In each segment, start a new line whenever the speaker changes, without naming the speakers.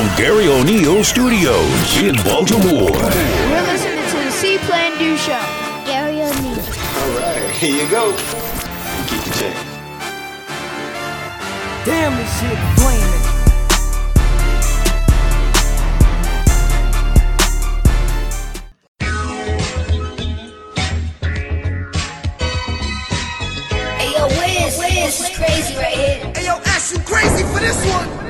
from Garry O'Neal Studios in Baltimore.
We're listening to the C Plan Do Show. Garry O'Neal.
All right, here you go. Keep the change.
Damn, this shit flaming.
Hey yo, Wiz, Wiz, this is crazy right here.
Hey yo, Ash, you crazy for this one?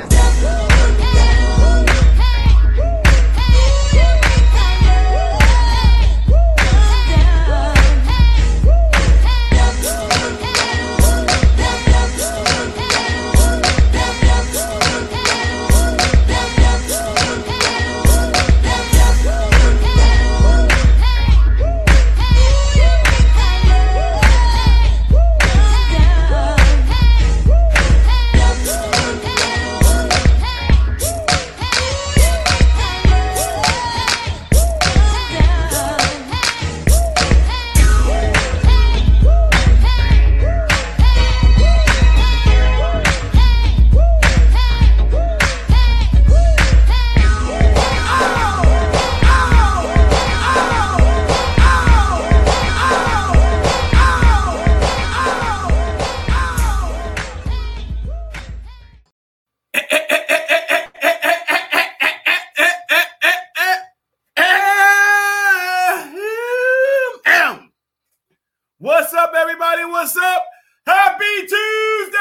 What's up? Happy Tuesday!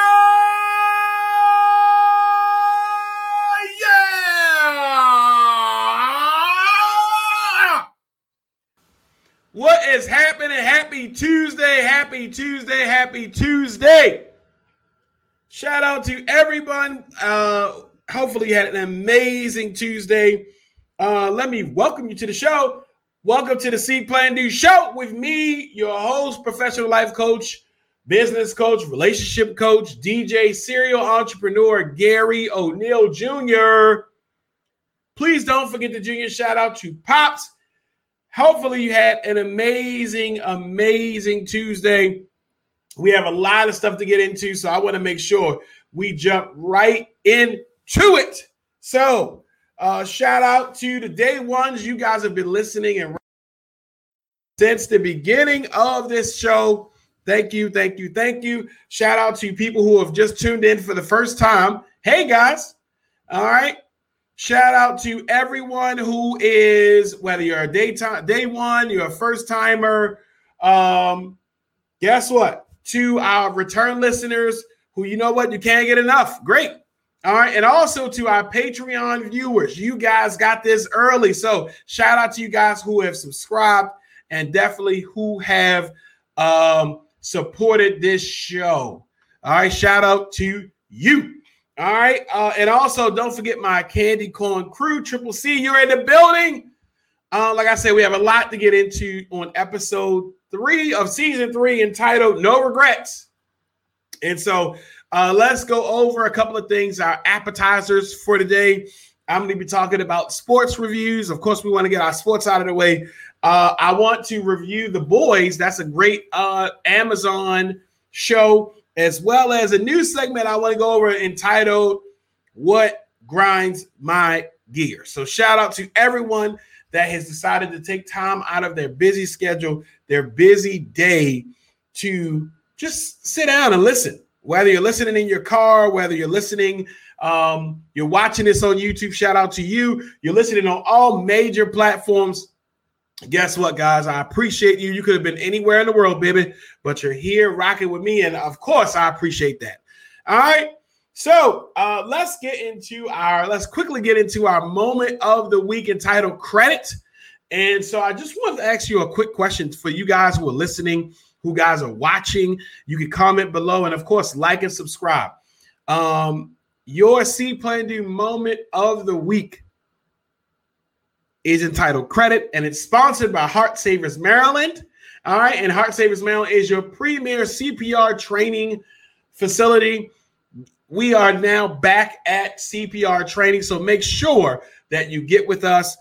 Yeah! What is happening? Happy Tuesday! Happy Tuesday! Happy Tuesday! Shout out to everyone. Uh, hopefully, you had an amazing Tuesday. Uh, let me welcome you to the show. Welcome to the C Plan Do Show with me, your host, professional life coach, business coach, relationship coach, DJ, serial entrepreneur, Garry O'Neal Jr. Please don't forget the junior shout out to Pops. Hopefully, you had an amazing, amazing Tuesday. We have a lot of stuff to get into, so I want to make sure we jump right into it. So, uh, shout out to the day ones. You guys have been listening and since the beginning of this show. Thank you, thank you, thank you. Shout out to people who have just tuned in for the first time. Hey guys, all right. Shout out to everyone who is whether you're a daytime day one, you're a first timer. Um, guess what? To our return listeners who you know what you can't get enough. Great. All right. And also to our Patreon viewers, you guys got this early. So shout out to you guys who have subscribed and definitely who have um, supported this show. All right. Shout out to you. All right. Uh, and also don't forget my candy corn crew, Triple C. You're in the building. Uh, like I said, we have a lot to get into on episode three of season three entitled No Regrets. And so uh, let's go over a couple of things, our appetizers for today. I'm going to be talking about sports reviews. Of course, we want to get our sports out of the way. Uh, I want to review The Boys. That's a great uh, Amazon show, as well as a new segment I want to go over entitled What Grinds My Gear. So, shout out to everyone that has decided to take time out of their busy schedule, their busy day to just sit down and listen. Whether you're listening in your car, whether you're listening, um, you're watching this on YouTube, shout out to you. You're listening on all major platforms. Guess what, guys? I appreciate you. You could have been anywhere in the world, baby, but you're here rocking with me. And of course, I appreciate that. All right. So uh, let's get into our, let's quickly get into our moment of the week entitled credit. And so I just wanted to ask you a quick question for you guys who are listening, who guys are watching. You can comment below and, of course, like and subscribe. Um, your C Plan Do moment of the week is entitled Credit, and it's sponsored by Heart Savers Maryland. All right, and Heart Savers Maryland is your premier CPR training facility. We are now back at CPR training, so make sure that you get with us.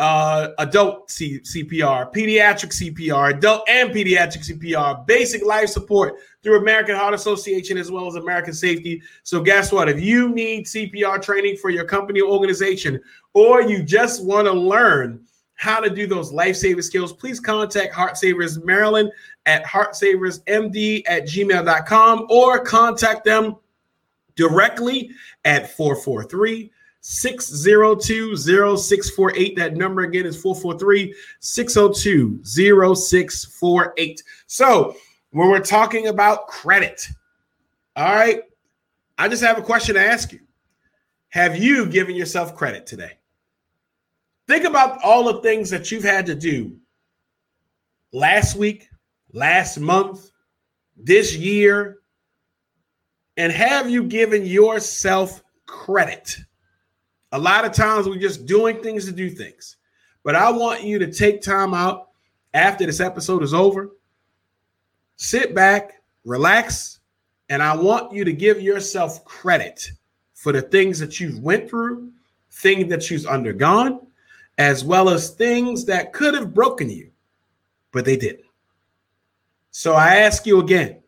Uh, adult C- CPR, pediatric CPR, adult and pediatric CPR, basic life support through American Heart Association as well as American Safety. So, guess what? If you need CPR training for your company or organization, or you just want to learn how to do those life-saving skills, please contact Heart Savers Maryland at heartsaversmd at gmail.com or contact them directly at 443 602 0648. That number again is 443 602 0648. So, when we're talking about credit, all right, I just have a question to ask you. Have you given yourself credit today? Think about all the things that you've had to do last week, last month, this year, and have you given yourself credit? A lot of times we're just doing things to do things. But I want you to take time out after this episode is over, sit back, relax, and I want you to give yourself credit for the things that you've went through, things that you've undergone, as well as things that could have broken you, but they didn't. So I ask you again,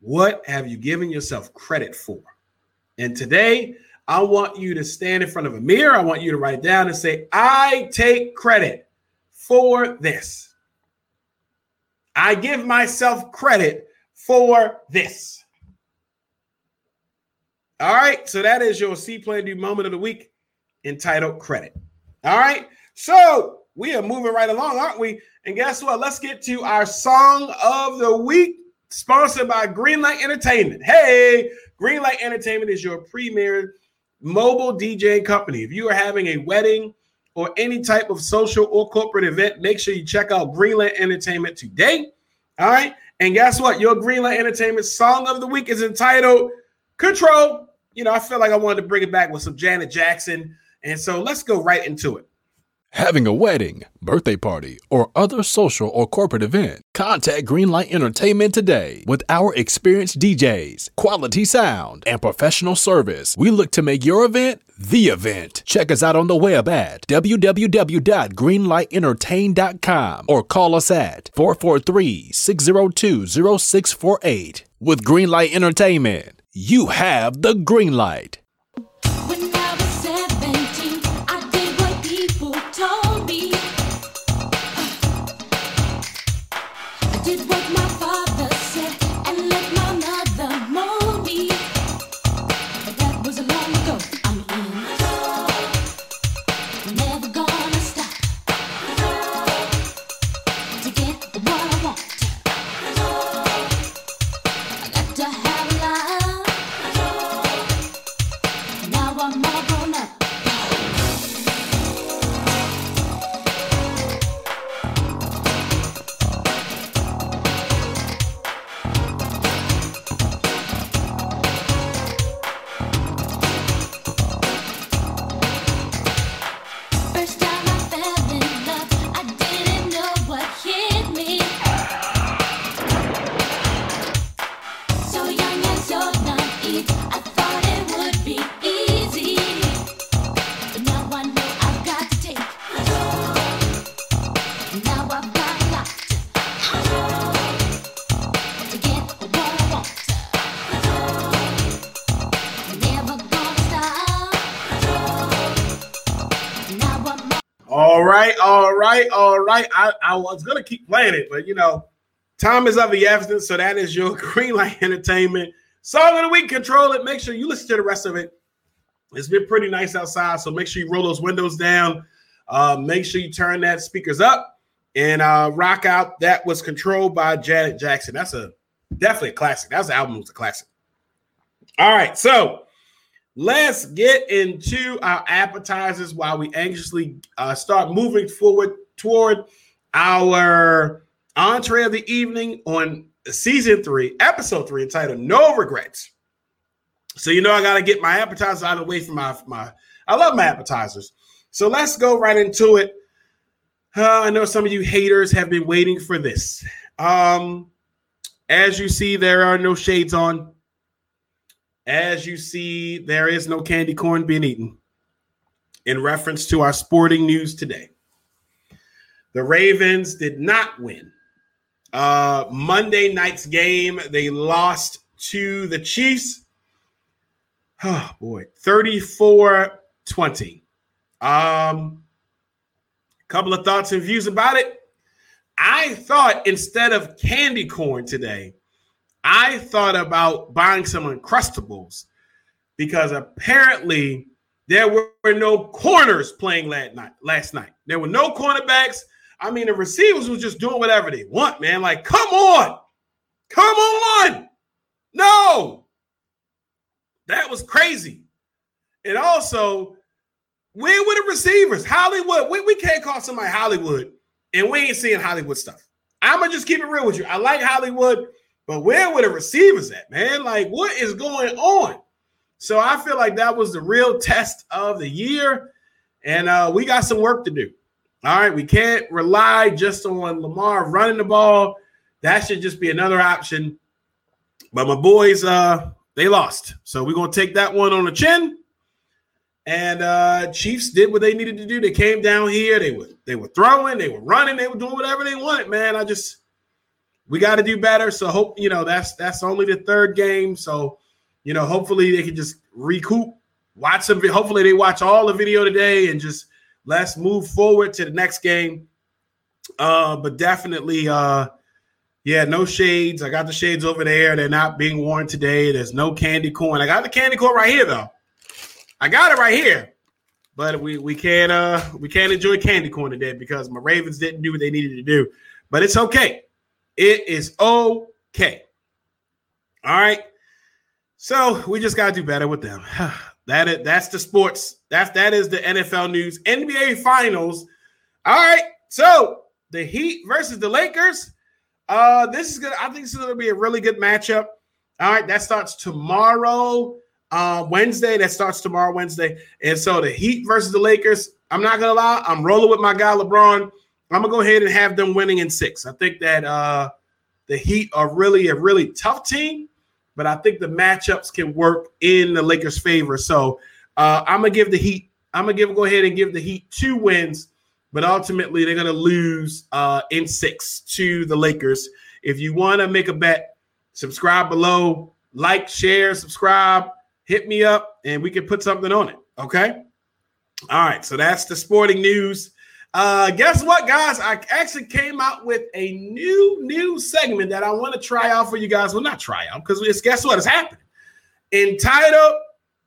what have you given yourself credit for? And today, I want you to stand in front of a mirror. I want you to write it down and say, I take credit for this. I give myself credit for this. All right. So that is your C Plan Do moment of the week entitled Credit. All right. So we are moving right along, aren't we? And guess what? Let's get to our song of the week, sponsored by Greenlight Entertainment. Hey, Greenlight Entertainment is your premier mobile DJ company. If you are having a wedding or any type of social or corporate event, make sure you check out Greenlight Entertainment today. All right. And guess what? Your Greenlight Entertainment song of the week is entitled Control. You know, I feel like I wanted to bring it back with some Janet Jackson. And so let's go right into it.
Having a wedding, birthday party, or other social or corporate event, contact Greenlight Entertainment today. With our experienced DJs, quality sound, and professional service, we look to make your event the event. Check us out on the web at www.greenlightentertain.com or call us at 443 602 0648. With Greenlight Entertainment, you have the green light.
I, was gonna
keep playing it, but you know, time is of the essence. So that is your Greenlight Entertainment song of the week. Control it. Make sure you listen to the rest of it. It's been pretty nice outside, so make sure you roll those windows down. Uh, make sure you turn that speakers up and uh, rock out. That was controlled by Janet Jackson. That's a definitely a classic. That's an album was a classic. All right, so let's get into our appetizers while we anxiously uh, start moving forward toward our entree of the evening on season three, episode three, entitled "No Regrets." So you know I got to get my appetizers out of the way from my my. I love my appetizers. So let's go right into it. Uh, I know some of you haters have been waiting for this. Um, as you see, there are no shades on. As you see, there is no candy corn being eaten. in reference to our sporting news today. The Ravens did not win. Uh, Monday night's game, they lost to the Chiefs. Oh boy, 34 20. Um, couple of thoughts and views about it. I thought instead of candy corn today, I thought about buying some Uncrustables because apparently there were no corners playing last night. Last night, there were no cornerbacks. I mean, the receivers was just doing whatever they want, man. Like, come on, come on, no, that was crazy. And also, where were the receivers? Hollywood. We, we can't call somebody Hollywood, and we ain't seeing Hollywood stuff. I'm gonna just keep it real with you. I like Hollywood, but where were the receivers at, man? Like, what is going on? So I feel like that was the real test of the year, and uh, we got some work to do. All right, we can't rely just on Lamar running the ball. That should just be another option. But my boys, uh, they lost, so we're gonna take that one on the chin. And uh Chiefs did what they needed to do. They came down here. They were they were throwing, they were running, they were doing whatever they wanted. Man, I just we got to do better. So hope you know that's that's only the third game. So you know, hopefully they can just recoup, watch some. Hopefully they watch all the video today and just let's move forward to the next game. Uh, but definitely, uh, yeah, no shades. I got the shades over there. They're not being worn today. There's no candy corn. I got the candy corn right here though. I got it right here. But we we can't uh we can't enjoy candy corn today because my Ravens didn't do what they needed to do. But it's okay. It is okay. All right. So we just gotta do better with them. that is that's the sports. That's that is the NFL news. NBA finals. All right. So the Heat versus the Lakers. Uh, this is gonna, I think this is gonna be a really good matchup. All right, that starts tomorrow, uh, Wednesday. That starts tomorrow, Wednesday. And so the Heat versus the Lakers. I'm not gonna lie, I'm rolling with my guy LeBron. I'm gonna go ahead and have them winning in six. I think that uh the Heat are really a really tough team, but I think the matchups can work in the Lakers' favor. So uh, I'm gonna give the Heat. I'm gonna give go ahead and give the Heat two wins, but ultimately they're gonna lose uh, in six to the Lakers. If you want to make a bet, subscribe below, like, share, subscribe, hit me up, and we can put something on it. Okay. All right. So that's the sporting news. Uh, guess what, guys? I actually came out with a new new segment that I want to try out for you guys. Well, not try out because it's guess what is happening. Entitled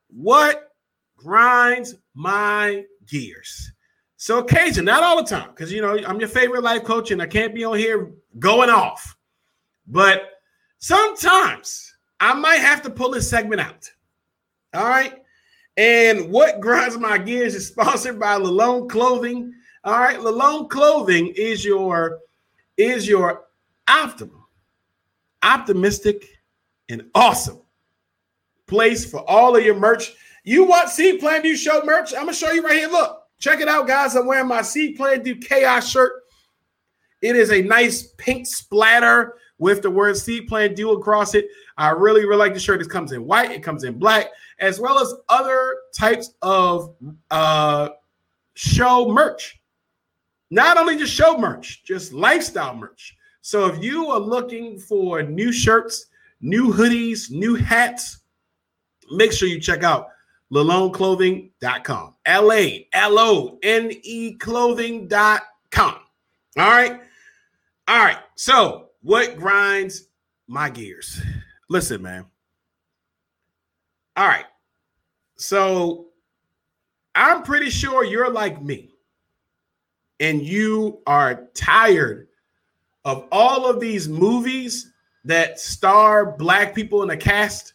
"What Grinds My Gears." So occasion, not all the time, because you know I'm your favorite life coach, and I can't be on here going off. But sometimes I might have to pull this segment out. All right. And what grinds my gears is sponsored by Lalone Clothing. All right, Lalone Clothing is your is your optimal, optimistic, and awesome place for all of your merch. You want Seed Plan Do Show merch? I'm gonna show you right here. Look, check it out, guys. I'm wearing my Seed Plan Do Chaos shirt. It is a nice pink splatter with the word Seed Plan Do across it. I really, really like the shirt. It comes in white, it comes in black, as well as other types of uh, show merch. Not only just show merch, just lifestyle merch. So if you are looking for new shirts, new hoodies, new hats, make sure you check out laloneclothing.com. L A L O N E clothing.com. All right. All right. So, what grinds my gears? Listen, man. All right. So, I'm pretty sure you're like me and you are tired of all of these movies that star black people in the cast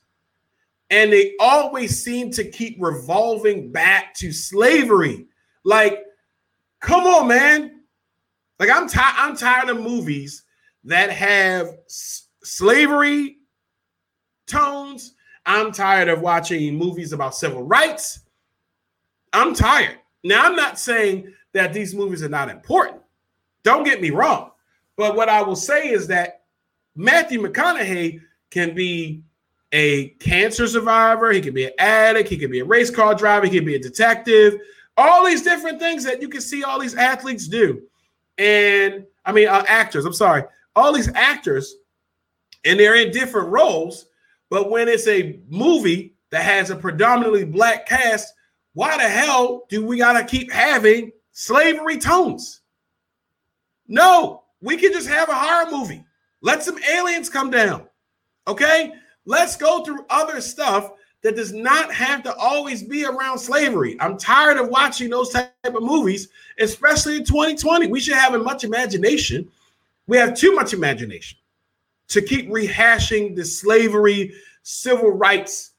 and they always seem to keep revolving back to slavery. Like come on man. Like i'm tired i'm tired of movies that have s- slavery tones. I'm tired of watching movies about civil rights. I'm tired. Now i'm not saying that these movies are not important. Don't get me wrong. But what I will say is that Matthew McConaughey can be a cancer survivor, he can be an addict, he can be a race car driver, he can be a detective, all these different things that you can see all these athletes do. And I mean, uh, actors, I'm sorry, all these actors, and they're in different roles. But when it's a movie that has a predominantly black cast, why the hell do we got to keep having slavery tones? No, we can just have a horror movie. Let some aliens come down. Okay? Let's go through other stuff that does not have to always be around slavery. I'm tired of watching those type of movies, especially in 2020. We should have much imagination. We have too much imagination to keep rehashing the slavery, civil rights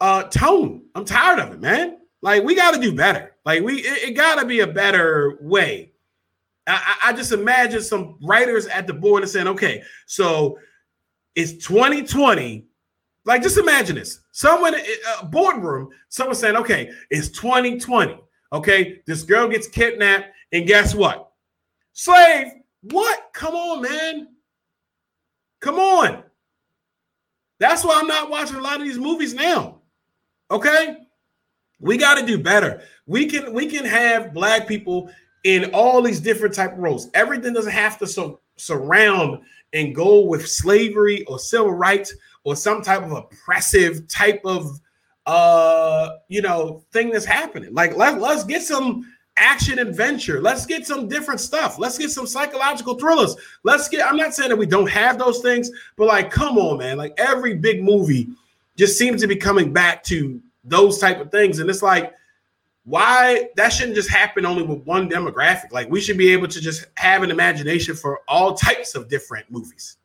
uh, tone. I'm tired of it, man. Like we got to do better. Like we, it, it got to be a better way. I, I just imagine some writers at the board and saying, okay, so it's 2020 like, just imagine this: someone, eh, eh, a boardroom, someone saying, "Okay, it's 2020. Okay, this girl gets kidnapped, and guess what? Slave. What? Come on, man. Come on. That's why I'm not watching a lot of these movies now. Okay, we got to do better. We can we can have black people in all these different type of roles. Everything doesn't have to so surround and go with slavery or civil rights or some type of oppressive type of uh you know thing that's happening. Like let, let's get some action adventure. Let's get some different stuff. Let's get some psychological thrillers. Let's get I'm not saying that we don't have those things, but like come on man, like every big movie just seems to be coming back to those type of things and it's like why that shouldn't just happen only with one demographic. Like we should be able to just have an imagination for all types of different movies.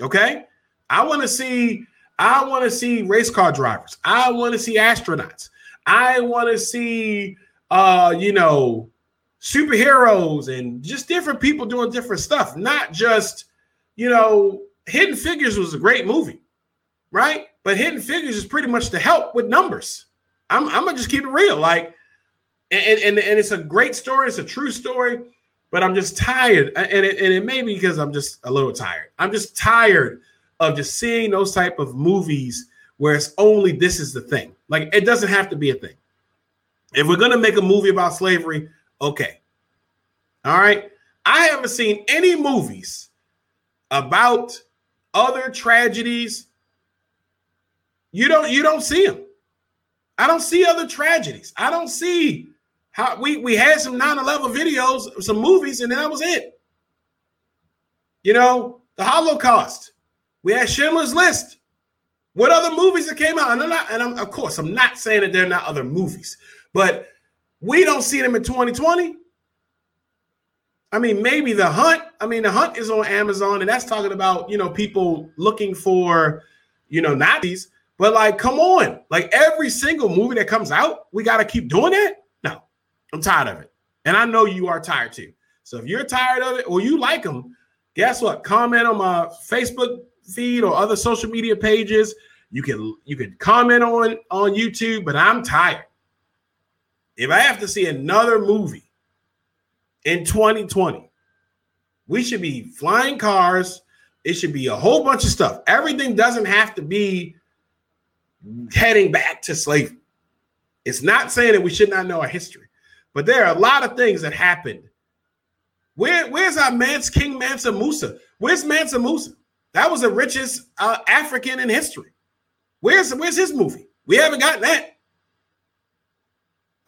Okay? I want to see I want to see race car drivers. I want to see astronauts. I want to see uh, you know, superheroes and just different people doing different stuff, not just, you know, Hidden Figures was a great movie, right? But Hidden Figures is pretty much to help with numbers. I'm, I'm gonna just keep it real. Like, and, and, and it's a great story, it's a true story, but I'm just tired. And it, and it may be because I'm just a little tired. I'm just tired of just seeing those type of movies where it's only this is the thing. Like it doesn't have to be a thing. If we're gonna make a movie about slavery, okay. All right. I haven't seen any movies about other tragedies. You don't you don't see them. I don't see other tragedies. I don't see how we we had some 9/11 videos, some movies, and that was it. You know, the Holocaust. We had Schindler's List. What other movies that came out? And, not, and of course, I'm not saying that they're not other movies, but we don't see them in 2020. I mean, maybe The Hunt. I mean, The Hunt is on Amazon, and that's talking about you know people looking for you know Nazis. But like, come on, like every single movie that comes out, we got to keep doing that. No, I'm tired of it, and I know you are tired too. So if you're tired of it or you like them, guess what? Comment on my Facebook feed or other social media pages. You can you can comment on on YouTube, but I'm tired. If I have to see another movie in 2020, we should be flying cars. It should be a whole bunch of stuff. Everything doesn't have to be heading back to slavery. It's not saying that we should not know our history, but there are a lot of things that happened. Where, where's our man's King Mansa Musa? Where's Mansa Musa? That was the richest uh, African in history. Where's where's his movie? We haven't gotten that.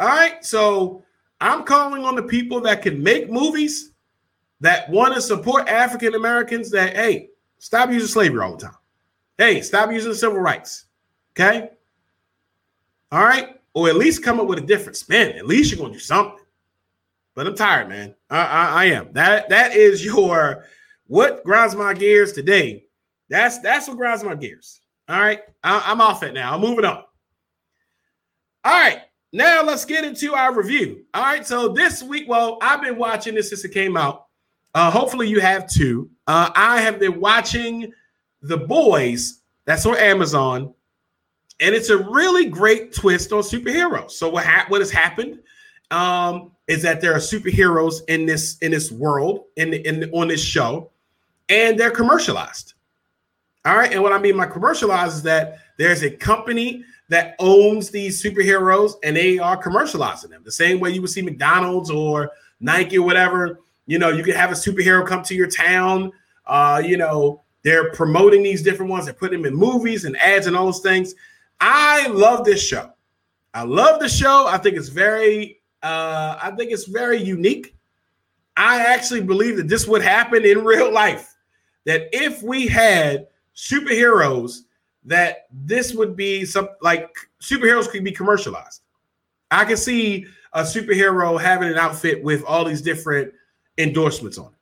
All right, so I'm calling on the people that can make movies that want to support African Americans. That hey, stop using slavery all the time. Hey, stop using civil rights. Okay. All right, or at least come up with a different spin. At least you're gonna do something. But I'm tired, man. I, I, I am. That that is your what grinds my gears today? That's that's what grinds my gears. All right, I, I'm off it now. I'm moving on. All right, now let's get into our review. All right, so this week, well, I've been watching this since it came out. Uh, hopefully, you have too. Uh, I have been watching The Boys. That's on Amazon, and it's a really great twist on superheroes. So what ha- what has happened um, is that there are superheroes in this in this world in in on this show, and they're commercialized. All right. And what I mean by commercialized is that there's a company that owns these superheroes and they are commercializing them the same way you would see McDonald's or Nike or whatever. You know, you could have a superhero come to your town. Uh, you know, they're promoting these different ones. They're putting them in movies and ads and all those things. I love this show. I love the show. I think it's very, uh, I think it's very unique. I actually believe that this would happen in real life. That if we had superheroes, that this would be some like superheroes could be commercialized. I can see a superhero having an outfit with all these different endorsements on it.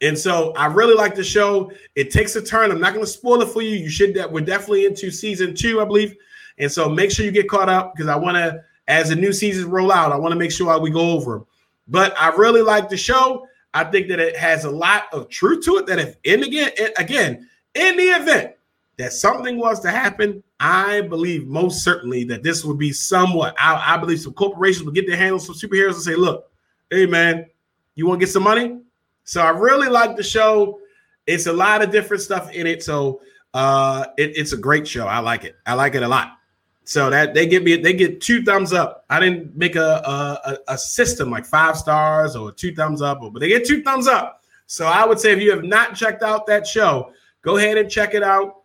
And so I really like the show. It takes a turn. I'm not going to spoil it for you. You should we're definitely into season two, I believe. And so make sure you get caught up because I want to, as the new seasons roll out, I want to make sure we go over them. But I really like the show. I think that it has a lot of truth to it. That if in again, again, in the event that something was to happen, I believe most certainly that this would be somewhat. I, I believe some corporations would get their hands on some superheroes and say, "Look, hey man, you want to get some money?" So I really like the show. It's a lot of different stuff in it. So uh, it, it's a great show. I like it. I like it a lot. So that they give me they get two thumbs up. I didn't make a a, a system like five stars or two thumbs up, but they get two thumbs up. So I would say if you have not checked out that show, go ahead and check it out.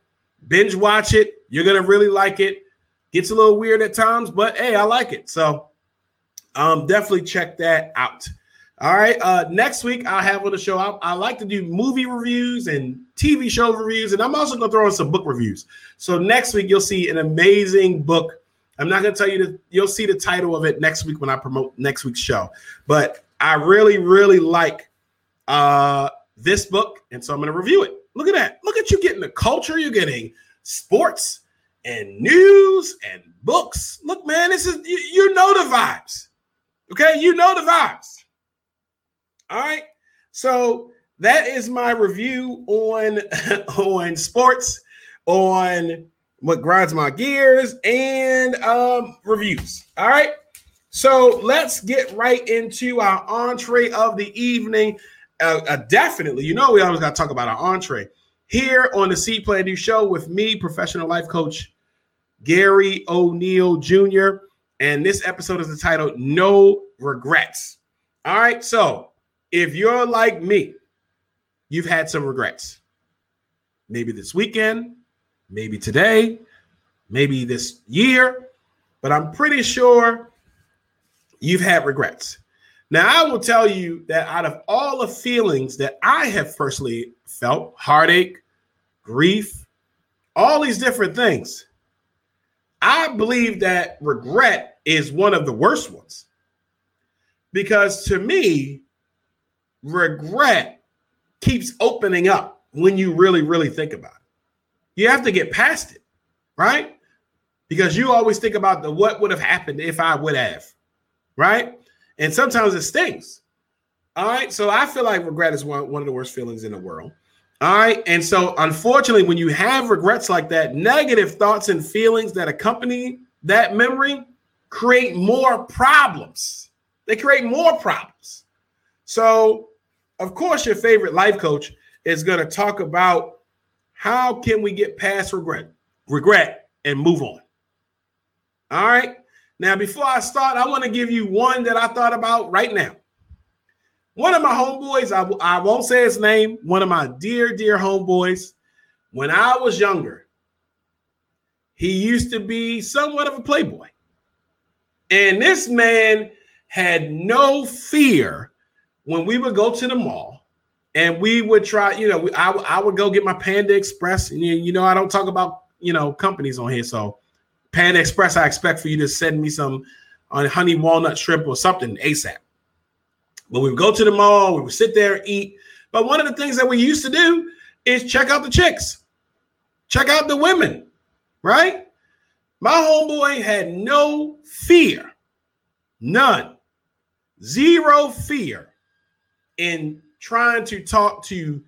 Binge watch it. You're gonna really like it. Gets a little weird at times, but hey, I like it. So um, definitely check that out. All right. Uh, next week I'll have on the show. I, I, like to do movie reviews and TV show reviews, and I'm also gonna throw in some book reviews. So next week you'll see an amazing book. I'm not gonna tell you that you'll see the title of it next week when I promote next week's show. But I really, really like uh, this book, and so I'm gonna review it. Look at that. Look at you getting the culture. You're getting sports and news and books. Look, man, this is you, you know the vibes. Okay, you know the vibes. All right. So that is my review on on sports, on what grinds my gears, and um, reviews. All right. So let's get right into our entree of the evening. Uh, uh, definitely, you know, we always got to talk about our entree here on the C Plan New Show with me, professional life coach Garry O'Neal Jr. And this episode is entitled No Regrets. All right. So if you're like me, you've had some regrets. Maybe this weekend, maybe today, maybe this year, but I'm pretty sure you've had regrets. Now, I will tell you that out of all the feelings that I have personally felt heartache, grief, all these different things I believe that regret is one of the worst ones. Because to me, regret keeps opening up when you really, really think about it. You have to get past it, right? Because you always think about the what would have happened if I would have, right? And sometimes it stings. All right. So I feel like regret is one, one of the worst feelings in the world. All right. And so, unfortunately, when you have regrets like that, negative thoughts and feelings that accompany that memory create more problems. They create more problems. So, of course, your favorite life coach is going to talk about how can we get past regret, regret, and move on. All right. Now, before I start, I want to give you one that I thought about right now. One of my homeboys, I, won't say his name, one of my dear, dear homeboys, when I was younger, he used to be somewhat of a playboy. And this man had no fear when we would go to the mall and we would try, you know, I, I would go get my Panda Express. And you, you know, I don't talk about, you know, companies on here. So Panda Express, I expect for you to send me some on honey walnut shrimp or something ASAP. But we would go to the mall, we would sit there and eat. But one of the things that we used to do is check out the chicks, check out the women, right? My homeboy had no fear, none, zero fear in trying to talk to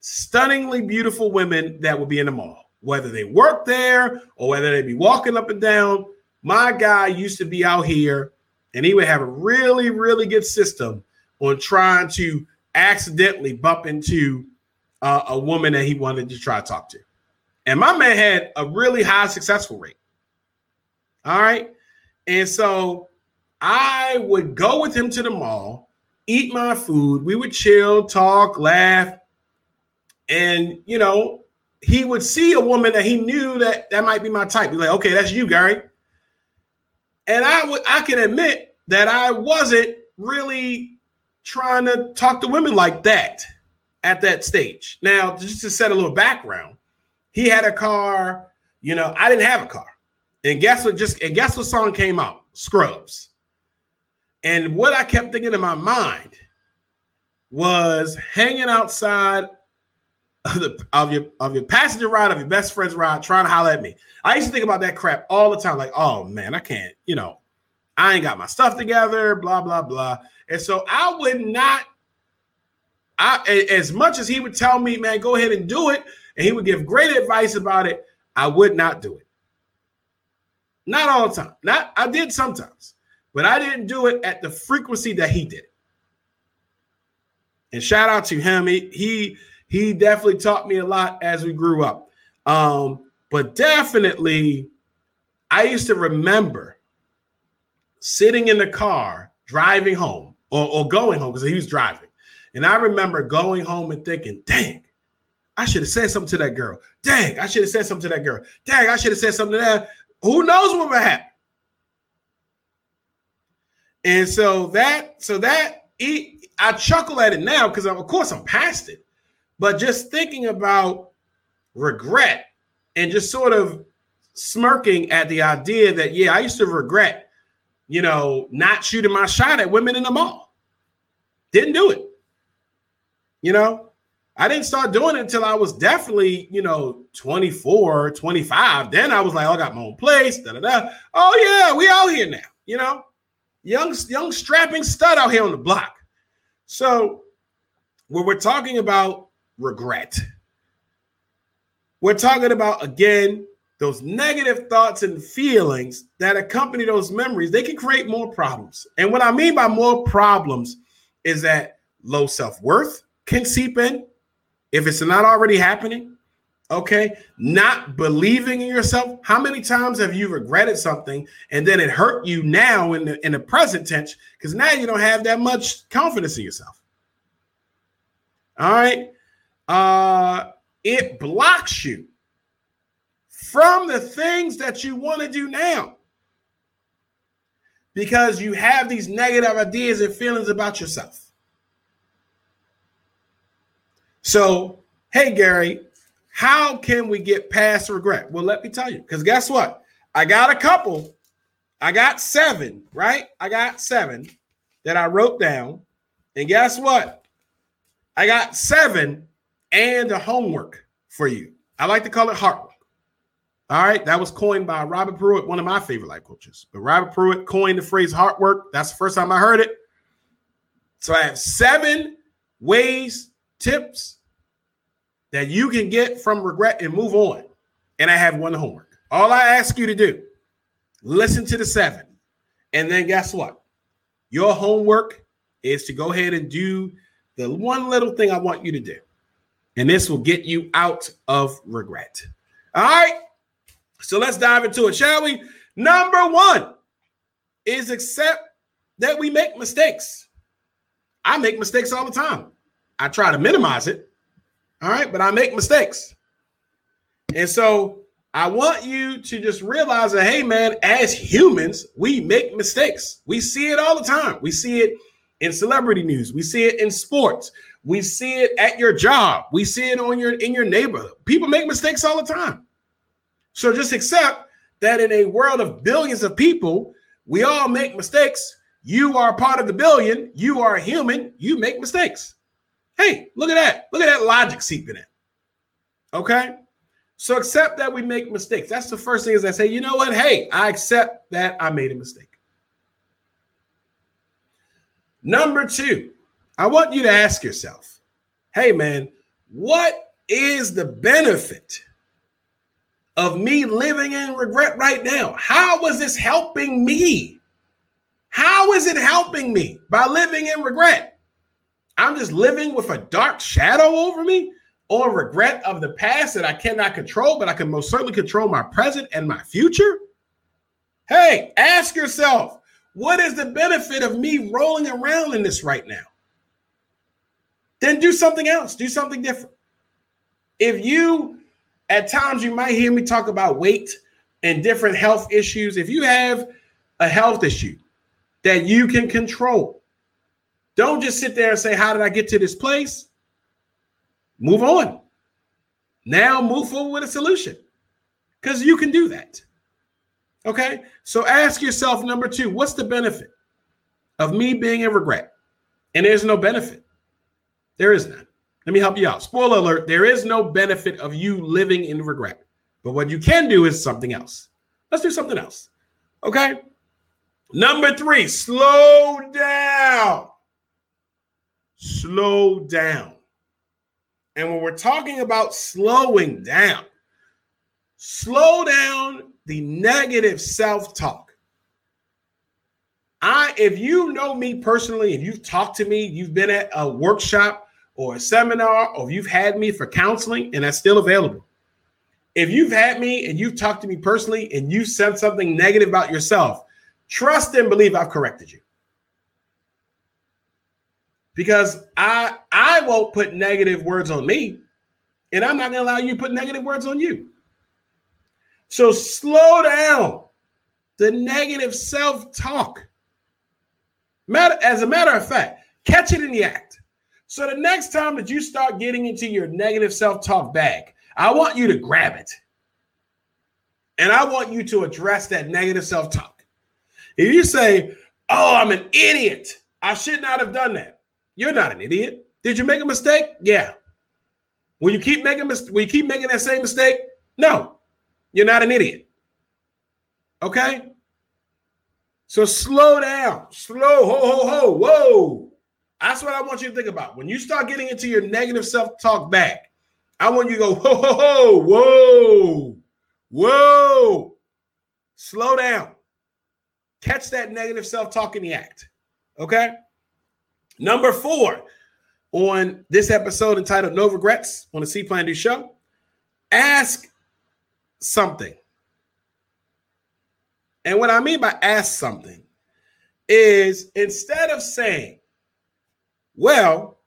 stunningly beautiful women that would be in the mall, whether they work there or whether they be walking up and down. My guy used to be out here and he would have a really, really good system on trying to accidentally bump into uh, a woman that he wanted to try to talk to. And my man had a really high successful rate. All right. And so I would go with him to the mall, eat my food. We would chill, talk, laugh. And, you know, he would see a woman that he knew that that might be my type. He's like, okay, that's you, Garry. And I would, I can admit that I wasn't really trying to talk to women like that at that stage. Now, just to set a little background, he had a car. You know, I didn't have a car. And guess what? Just and guess what song came out? Scrubs. And what I kept thinking in my mind was hanging outside of, the, of your of your passenger ride of your best friend's ride, trying to holler at me. I used to think about that crap all the time. Like, oh man, I can't. You know, I ain't got my stuff together. Blah blah blah. And so I would not. I as much as he would tell me, man, go ahead and do it, and he would give great advice about it. I would not do it. Not all the time. Not I did sometimes, but I didn't do it at the frequency that he did. And shout out to him. He he, he definitely taught me a lot as we grew up. Um, but definitely, I used to remember sitting in the car driving home or, or going home because he was driving. And I remember going home and thinking, dang, I should have said something to that girl. Dang, I should have said something to that girl. Dang, I should have said something to that. Who knows what would happen? And so that, so that it, I chuckle at it now because of course I'm past it. But just thinking about regret and just sort of smirking at the idea that, yeah, I used to regret, you know, not shooting my shot at women in the mall. Didn't do it. You know, I didn't start doing it until I was definitely, you know, 24, 25. Then I was like, oh, I got my own place. Da, da, da. Oh, yeah, we out here now, you know, young, young strapping stud out here on the block. So when we're talking about regret, we're talking about, again, those negative thoughts and feelings that accompany those memories. They can create more problems. And what I mean by more problems is that low self worth can seep in if it's not already happening, okay, not believing in yourself. How many times have you regretted something and then it hurt you now in the in the present tense because now you don't have that much confidence in yourself? All right, uh, it blocks you from the things that you want to do now because you have these negative ideas and feelings about yourself. So, hey, Garry, how can we get past regret? Well, let me tell you, because guess what? I got a couple. I got seven, right? I got seven that I wrote down. And guess what? I got seven and a homework for you. I like to call it heart work. All right. That was coined by Robert Pruitt, one of my favorite life coaches. But Robert Pruitt coined the phrase heart work. That's the first time I heard it. So I have seven ways, tips, that you can get from regret and move on. And I have one homework. All I ask you to do, listen to the seven. And then guess what? Your homework is to go ahead and do the one little thing I want you to do. And this will get you out of regret. All right. So let's dive into it, shall we? Number one is accept that we make mistakes. I make mistakes all the time. I try to minimize it, all right, but I make mistakes. And so I want you to just realize that, hey, man, as humans, we make mistakes. We see it all the time. We see it in celebrity news. We see it in sports. We see it at your job. We see it on your in your neighborhood. People make mistakes all the time. So just accept that in a world of billions of people, we all make mistakes. You are part of the billion. You are a human. You make mistakes. Hey, look at that. Look at that logic seeping in. Okay. So accept that we make mistakes. That's the first thing is I say, you know what? Hey, I accept that I made a mistake. Number two, I want you to ask yourself, hey man, what is the benefit of me living in regret right now? How is this helping me? How is it helping me by living in regret? I'm just living with a dark shadow over me. on regret of the past that I cannot control, but I can most certainly control my present and my future? Hey, ask yourself, what is the benefit of me rolling around in this right now? Then do something else, do something different. If you, at times, you might hear me talk about weight and different health issues. If you have a health issue that you can control, don't just sit there and say, How did I get to this place? Move on. Now move forward with a solution because you can do that. Okay. So ask yourself number two, what's the benefit of me being in regret? And there's no benefit. There is none. Let me help you out. Spoiler alert there is no benefit of you living in regret. But what you can do is something else. Let's do something else. Okay. Number three, slow down. Slow down. And when we're talking about slowing down, slow down the negative self-talk. I if you know me personally, if you've talked to me, you've been at a workshop or a seminar, or you've had me for counseling, and that's still available. If you've had me and you've talked to me personally and you said something negative about yourself, trust and believe I've corrected you. Because I I won't put negative words on me, and I'm not gonna allow you to put negative words on you. So slow down the negative self-talk. Matter as a matter of fact, catch it in the act. So the next time that you start getting into your negative self-talk bag, I want you to grab it. And I want you to address that negative self-talk. If you say, "Oh, I'm an idiot. I should not have done that." You're not an idiot. Did you make a mistake? Yeah. Will you keep making mis- you keep making that same mistake? No. You're not an idiot. Okay? So slow down. Slow. Ho, ho, ho. Whoa. That's what I want you to think about. When you start getting into your negative self-talk back, I want you to go, ho, ho, ho, whoa, whoa. Slow down. Catch that negative self-talk in the act. Okay. Number four on this episode entitled No Regrets on the C Plan Do Show. Ask something. And what I mean by ask something is instead of saying, well,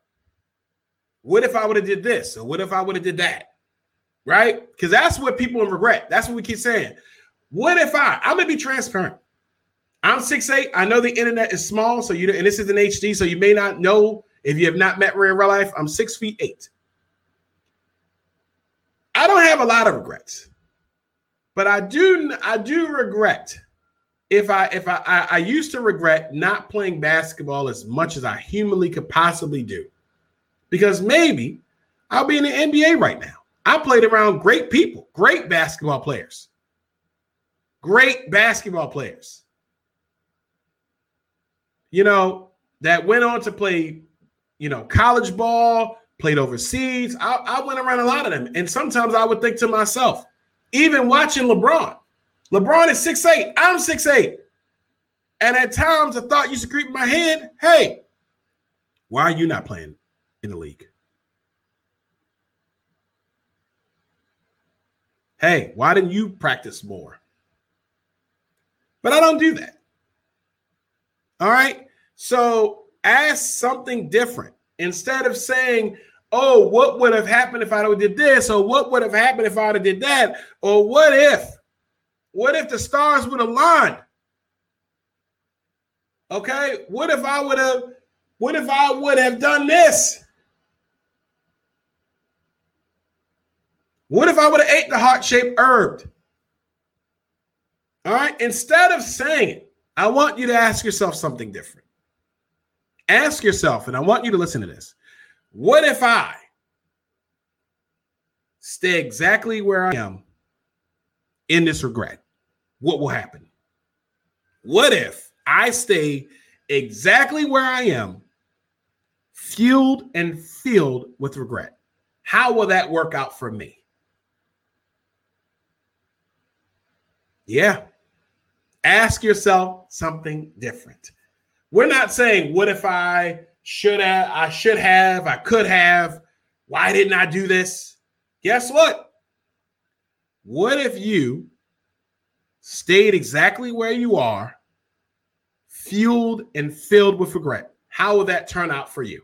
what if I would have did this? Or what if I would have did that? Right? Because that's what people in regret. That's what we keep saying. What if I? I'm gonna be transparent. I'm 6'8. I know the internet is small, so you and this is an HD, so you may not know if you have not met me in real life. I'm six feet eight. I don't have a lot of regrets, but I do I do regret if I if I, I I used to regret not playing basketball as much as I humanly could possibly do. Because maybe I'll be in the NBA right now. I played around great people, great basketball players. Great basketball players you know, that went on to play, you know, college ball, played overseas. I, I went around a lot of them. And sometimes I would think to myself, even watching LeBron, LeBron is 6'8, I'm 6'8. And at times I thought used to creep in my head, hey, why are you not playing in the league? Hey, why didn't you practice more? But I don't do that. All right. So ask something different instead of saying, "Oh, what would have happened if I did this?" or "What would have happened if I did that?" or "What if? What if the stars would have aligned?" Okay. What if I would have? What if I would have done this? What if I would have ate the heart-shaped herb? All right. Instead of saying it, I want you to ask yourself something different. Ask yourself, and I want you to listen to this. What if I stay exactly where I am in this regret? What will happen? What if I stay exactly where I am, fueled and filled with regret? How will that work out for me? Yeah. Ask yourself something different. We're not saying, what if I should have, I should have, I could have. Why didn't I do this? Guess what? What if you stayed exactly where you are, fueled and filled with regret? How would that turn out for you?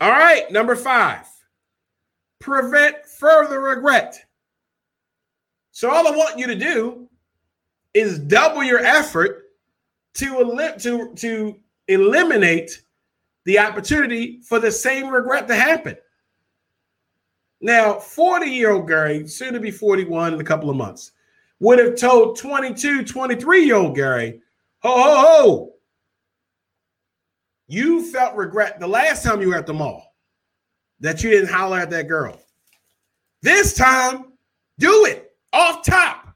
All right, number five, prevent further regret. So, all I want you to do is double your effort to, elim- to, to eliminate the opportunity for the same regret to happen. Now, 40 year old Garry, soon to be 41 in a couple of months, would have told 22, 23 year old Garry, ho, ho, ho, you felt regret the last time you were at the mall that you didn't holler at that girl. This time, do it off top.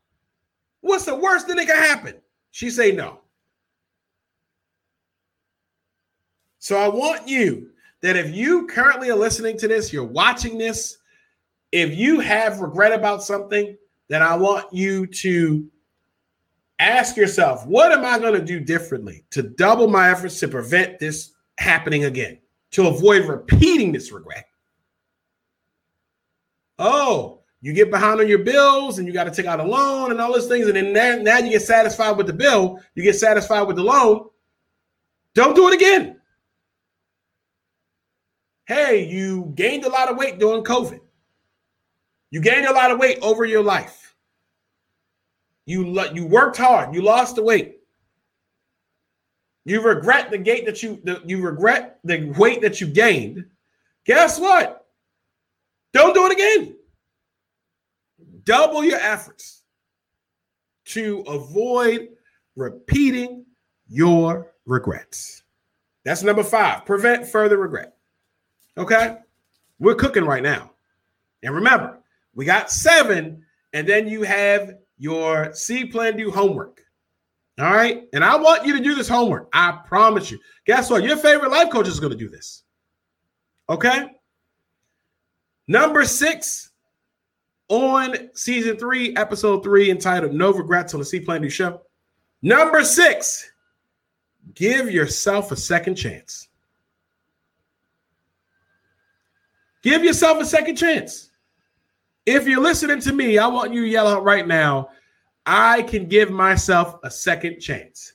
What's the worst thing that can happen? She say no. So I want you that if you currently are listening to this, you're watching this, if you have regret about something, then I want you to ask yourself, what am I going to do differently to double my efforts to prevent this happening again, to avoid repeating this regret? Oh, you get behind on your bills and you got to take out a loan and all those things. And then now, now you get satisfied with the bill, you get satisfied with the loan. Don't do it again. Hey, you gained a lot of weight during COVID. You gained a lot of weight over your life. You you worked hard. You lost the weight. You regret the that you the, you regret the weight that you gained. Guess what? Don't do it again. Double your efforts to avoid repeating your regrets. That's number five. Prevent further regret. Okay, we're cooking right now, and remember, we got seven, and then you have your C plan do homework. All right. And I want you to do this homework. I promise you. Guess what? Your favorite life coach is going to do this. Okay. Number six on season three, episode three, entitled No Regrets on the C Plan Do Show. Number six, give yourself a second chance. Give yourself a second chance. If you're listening to me, I want you to yell out right now I can give myself a second chance.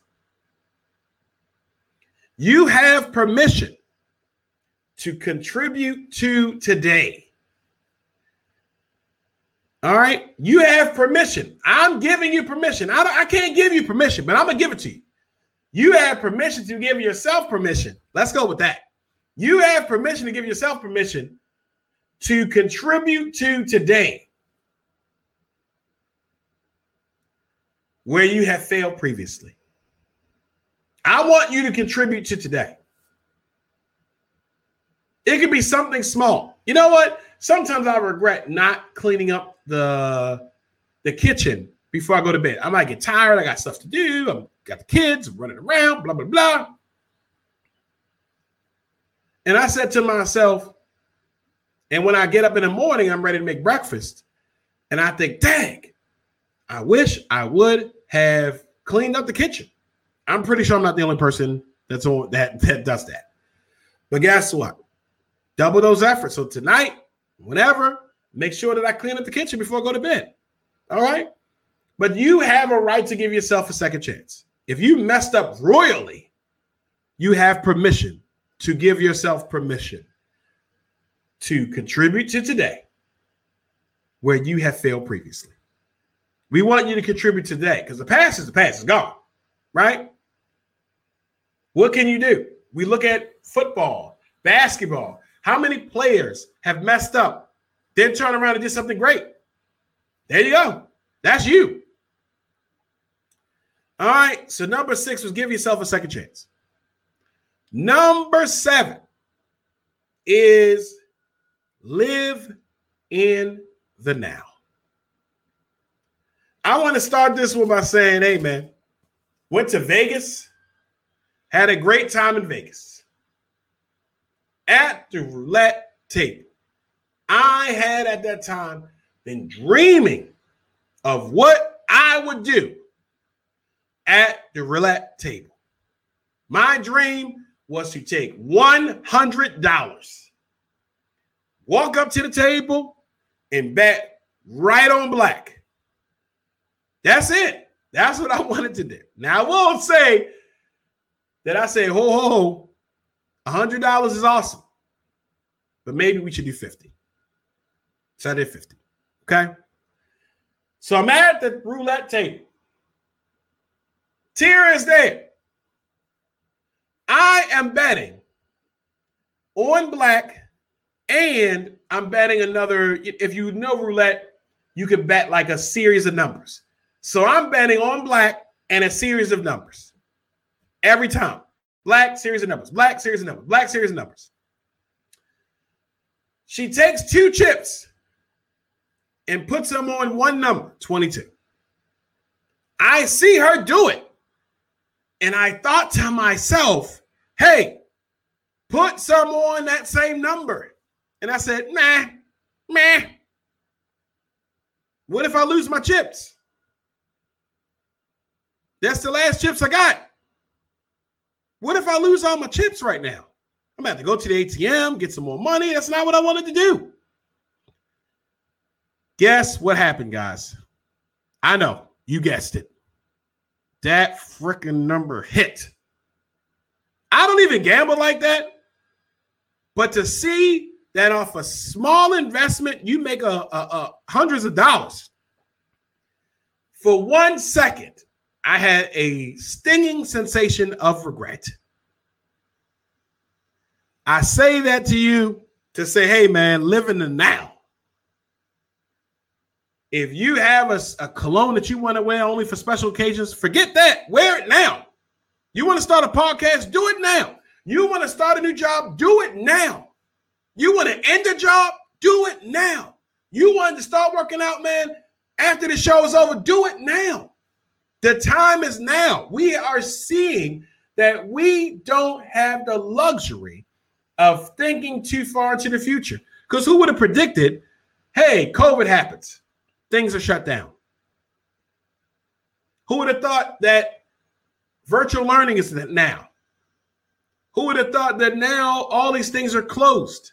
You have permission to contribute to today. All right. You have permission. I'm giving you permission. I, I can't give you permission, but I'm going to give it to you. You have permission to give yourself permission. Let's go with that. You have permission to give yourself permission to contribute to today where you have failed previously. I want you to contribute to today. It could be something small. You know what? Sometimes I regret not cleaning up the the kitchen before I go to bed. I might get tired. I got stuff to do. I'm got the kids I'm running around, blah, blah, blah. And I said to myself, and when I get up in the morning, I'm ready to make breakfast. And I think, dang, I wish I would have cleaned up the kitchen. I'm pretty sure I'm not the only person that's on that that does that. But guess what? Double those efforts. So tonight, whenever, make sure that I clean up the kitchen before I go to bed. All right. But you have a right to give yourself a second chance. If you messed up royally, you have permission to give yourself permission to contribute to today where you have failed previously. We want you to contribute today because the past is the past, it's gone, right? What can you do? We look at football, basketball. How many players have messed up, then turn around and did something great? There you go. That's you. All right. So number six was give yourself a second chance. Number seven is live in the now. I want to start this one by saying, hey, man, went to Vegas, had a great time in Vegas. At the roulette table, I had at that time been dreaming of what I would do at the roulette table. My dream was to take $100 walk up to the table and bet right on black. That's it. That's what I wanted to do. Now I won't say that I say, ho, ho, ho, $100 is awesome, but maybe we should do 50. So I did 50. Okay. So I'm at the roulette table. Tira is there. I am betting on black, and I'm betting another. If you know roulette, you could bet like a series of numbers. So I'm betting on black and a series of numbers every time. Black series of numbers, black series of numbers, black series of numbers. She takes two chips and puts them on one number, 22. I see her do it. And I thought to myself, hey, put some on that same number. And I said, nah, meh. What if I lose my chips? That's the last chips I got. What if I lose all my chips right now? I'm about to go to the ATM, get some more money. That's not what I wanted to do. Guess what happened, guys? I know you guessed it. That freaking number hit. I don't even gamble like that. But to see that off a small investment, you make a, a, a hundreds of dollars. For one second, I had a stinging sensation of regret. I say that to you to say, hey, man, live in the now. If you have a, a cologne that you want to wear only for special occasions, forget that. Wear it now. You want to start a podcast? Do it now. You want to start a new job? Do it now. You want to end a job? Do it now. You want to start working out, man, after the show is over? Do it now. The time is now. We are seeing that we don't have the luxury of thinking too far into the future. Because who would have predicted, hey, COVID happens, things are shut down? Who would have thought that virtual learning is now? Who would have thought that now all these things are closed?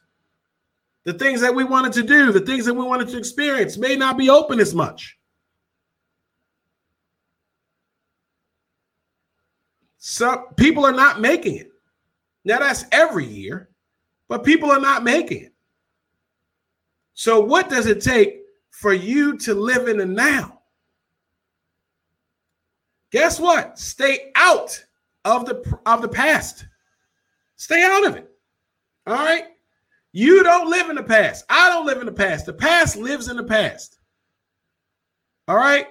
The things that we wanted to do, the things that we wanted to experience may not be open as much. Some people are not making it. Now that's every year, but people are not making it. So what does it take for you to live in the now? Guess what? Stay out of the of the past. Stay out of it. All right? You don't live in the past. I don't live in the past. The past lives in the past. All right?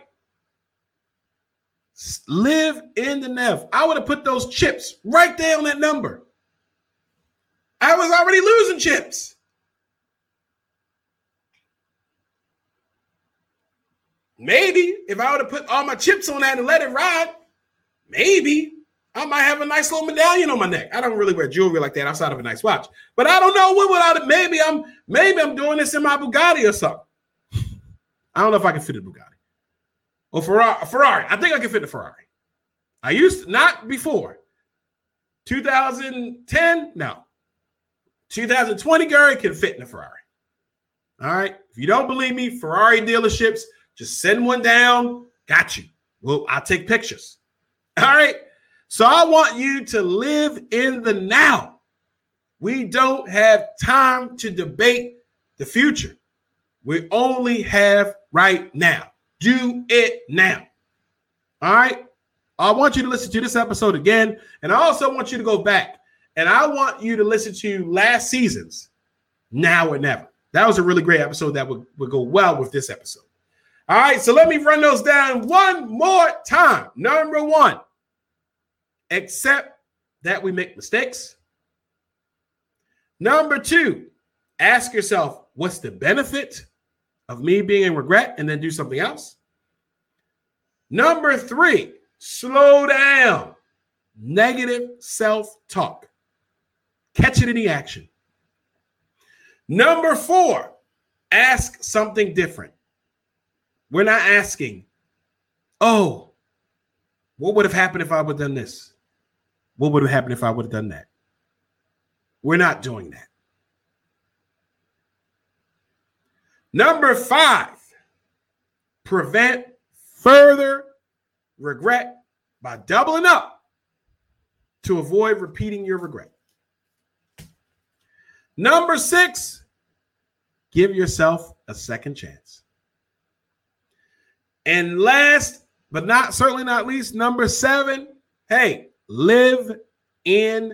Live in the now. I would have put those chips right there on that number. I was already losing chips. Maybe if I would have put all my chips on that and let it ride, maybe I might have a nice little medallion on my neck. I don't really wear jewelry like that outside of a nice watch, but I don't know what without it. Maybe I'm maybe I'm doing this in my Bugatti or something. I don't know if I can fit a Bugatti or Ferrari. Ferrari. I think I can fit the Ferrari. I used to, not before 2010. No, 2020 Garry can fit in a Ferrari. All right. If you don't believe me, Ferrari dealerships, just send one down. Got you. Well, I'll take pictures. All right. So I want you to live in the now. We don't have time to debate the future. We only have right now. Do it now. All right. I want you to listen to this episode again. And I also want you to go back and I want you to listen to last season's Now or Never. That was a really great episode that would, would go well with this episode. All right, so let me run those down one more time. Number one, accept that we make mistakes. Number two, ask yourself, what's the benefit of me being in regret and then do something else? Number three, slow down. Negative self talk. Catch it in the action. Number four, ask something different. We're not asking, oh, what would have happened if I would have done this? What would have happened if I would have done that? We're not doing that. Number five, prevent further regret by doubling up to avoid repeating your regret. Number six, give yourself a second chance. And last but not certainly not least, number seven, hey, live in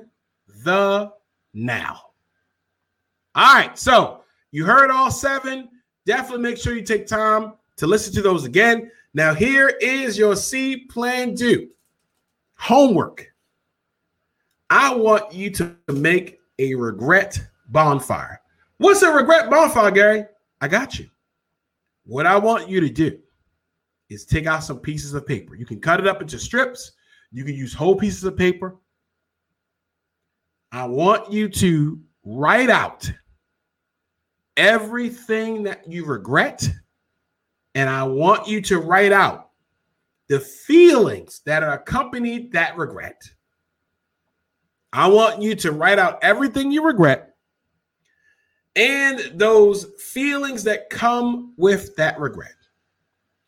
the now. All right, so you heard all seven. Definitely make sure you take time to listen to those again. Now, here is your C plan do homework. I want you to make a regret bonfire. What's a regret bonfire, Garry? I got you. What I want you to do is take out some pieces of paper. You can cut it up into strips, you can use whole pieces of paper. I want you to write out everything that you regret, and I want you to write out the feelings that are accompanied that regret. I want you to write out everything you regret and those feelings that come with that regret.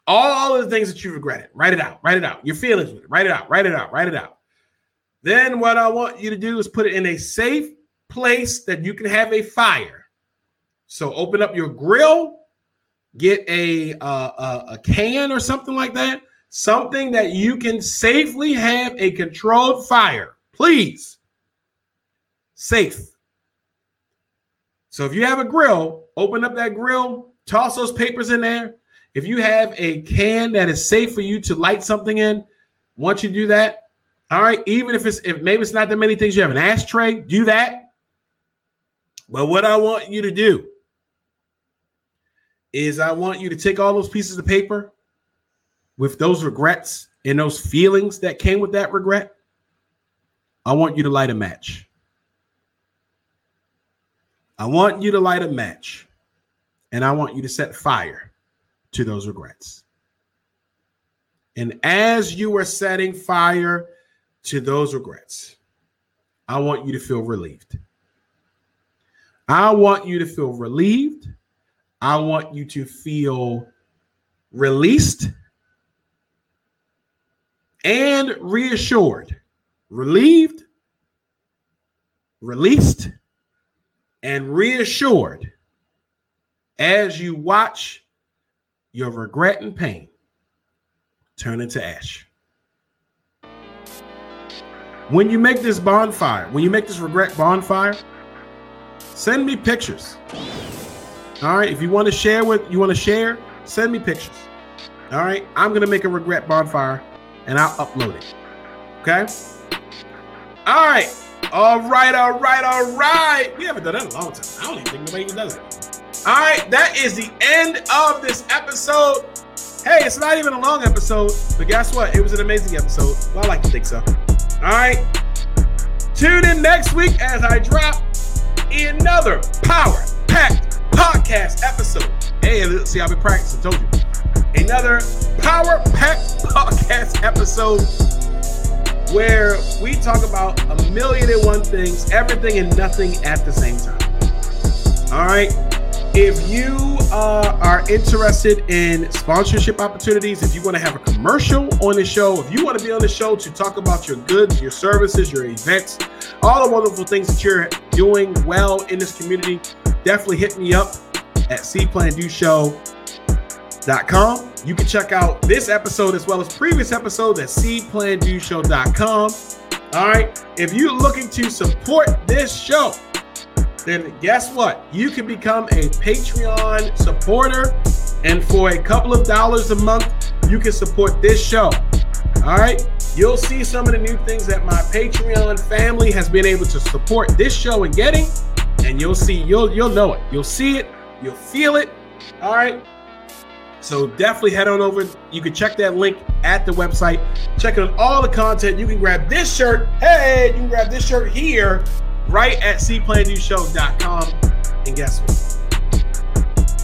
All of the things that you regretted, write it out, write it out. Your feelings with it, write it out, write it out, write it out. Then what I want you to do is put it in a safe place that you can have a fire. So open up your grill, get a uh, a, a can or something like that, something that you can safely have a controlled fire. Please, safe. So if you have a grill, open up that grill, toss those papers in there. If you have a can that is safe for you to light something in, once you do that, all right, even if it's if maybe it's not that many things, you have an ashtray, do that. But what I want you to do is I want you to take all those pieces of paper with those regrets and those feelings that came with that regret. I want you to light a match. I want you to light a match and I want you to set fire to those regrets. And as you are setting fire to those regrets, I want you to feel relieved. I want you to feel relieved. I want you to feel released and reassured. Relieved, released, and reassured as you watch your regret and pain turn into ash. When you make this bonfire, when you make this regret bonfire, send me pictures. All right, if you want to share with you want to share, send me pictures. All right, I'm gonna make a regret bonfire and I'll upload it. Okay. All right. All right. All right. All right. We haven't done that in a long time. I don't even think nobody even does it. All right. That is the end of this episode. Hey, it's not even a long episode, but guess what? It was an amazing episode. Well, I like to think so. All right. Tune in next week as I drop another power packed podcast episode. Hey, see, I've been practicing. Told you. Another power packed podcast episode where we talk about a million and one things, everything and nothing at the same time. All right. If you uh, are interested in sponsorship opportunities, if you want to have a commercial on the show, if you want to be on the show to talk about your goods, your services, your events, all the wonderful things that you're doing well in this community, definitely hit me up at cplandushow.com. You can check out this episode as well as previous episodes at cplandushow.com. All right. If you're looking to support this show, then guess what? You can become a Patreon supporter. And for a couple of dollars a month, you can support this show. All right. You'll see some of the new things that my Patreon family has been able to support this show and getting. And you'll see, you'll you'll know it. You'll see it, you'll feel it. All right. So definitely head on over. You can check that link at the website. Check out all the content. You can grab this shirt. Hey, you can grab this shirt here right at cplandushow.com. And guess what?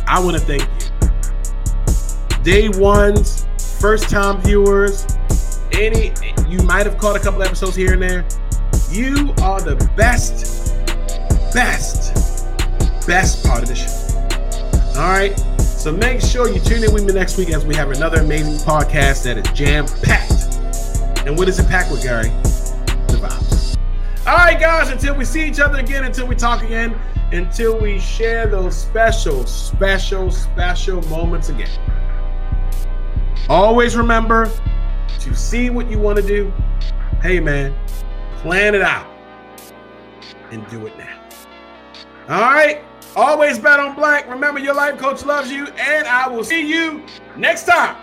I want to thank you. Day ones, first time viewers, any you might have caught a couple episodes here and there. You are the best, best, best part of the show. All right. So make sure you tune in with me next week as we have another amazing podcast that is jam packed. And what is it packed with, Garry? The vibes. All right, guys, until we see each other again, until we talk again, until we share those special, special, special moments again. Always remember to see what you want to do. Hey, man, plan it out and do it now. All right. Always bet on black. Remember, your life coach loves you, and I will see you next time.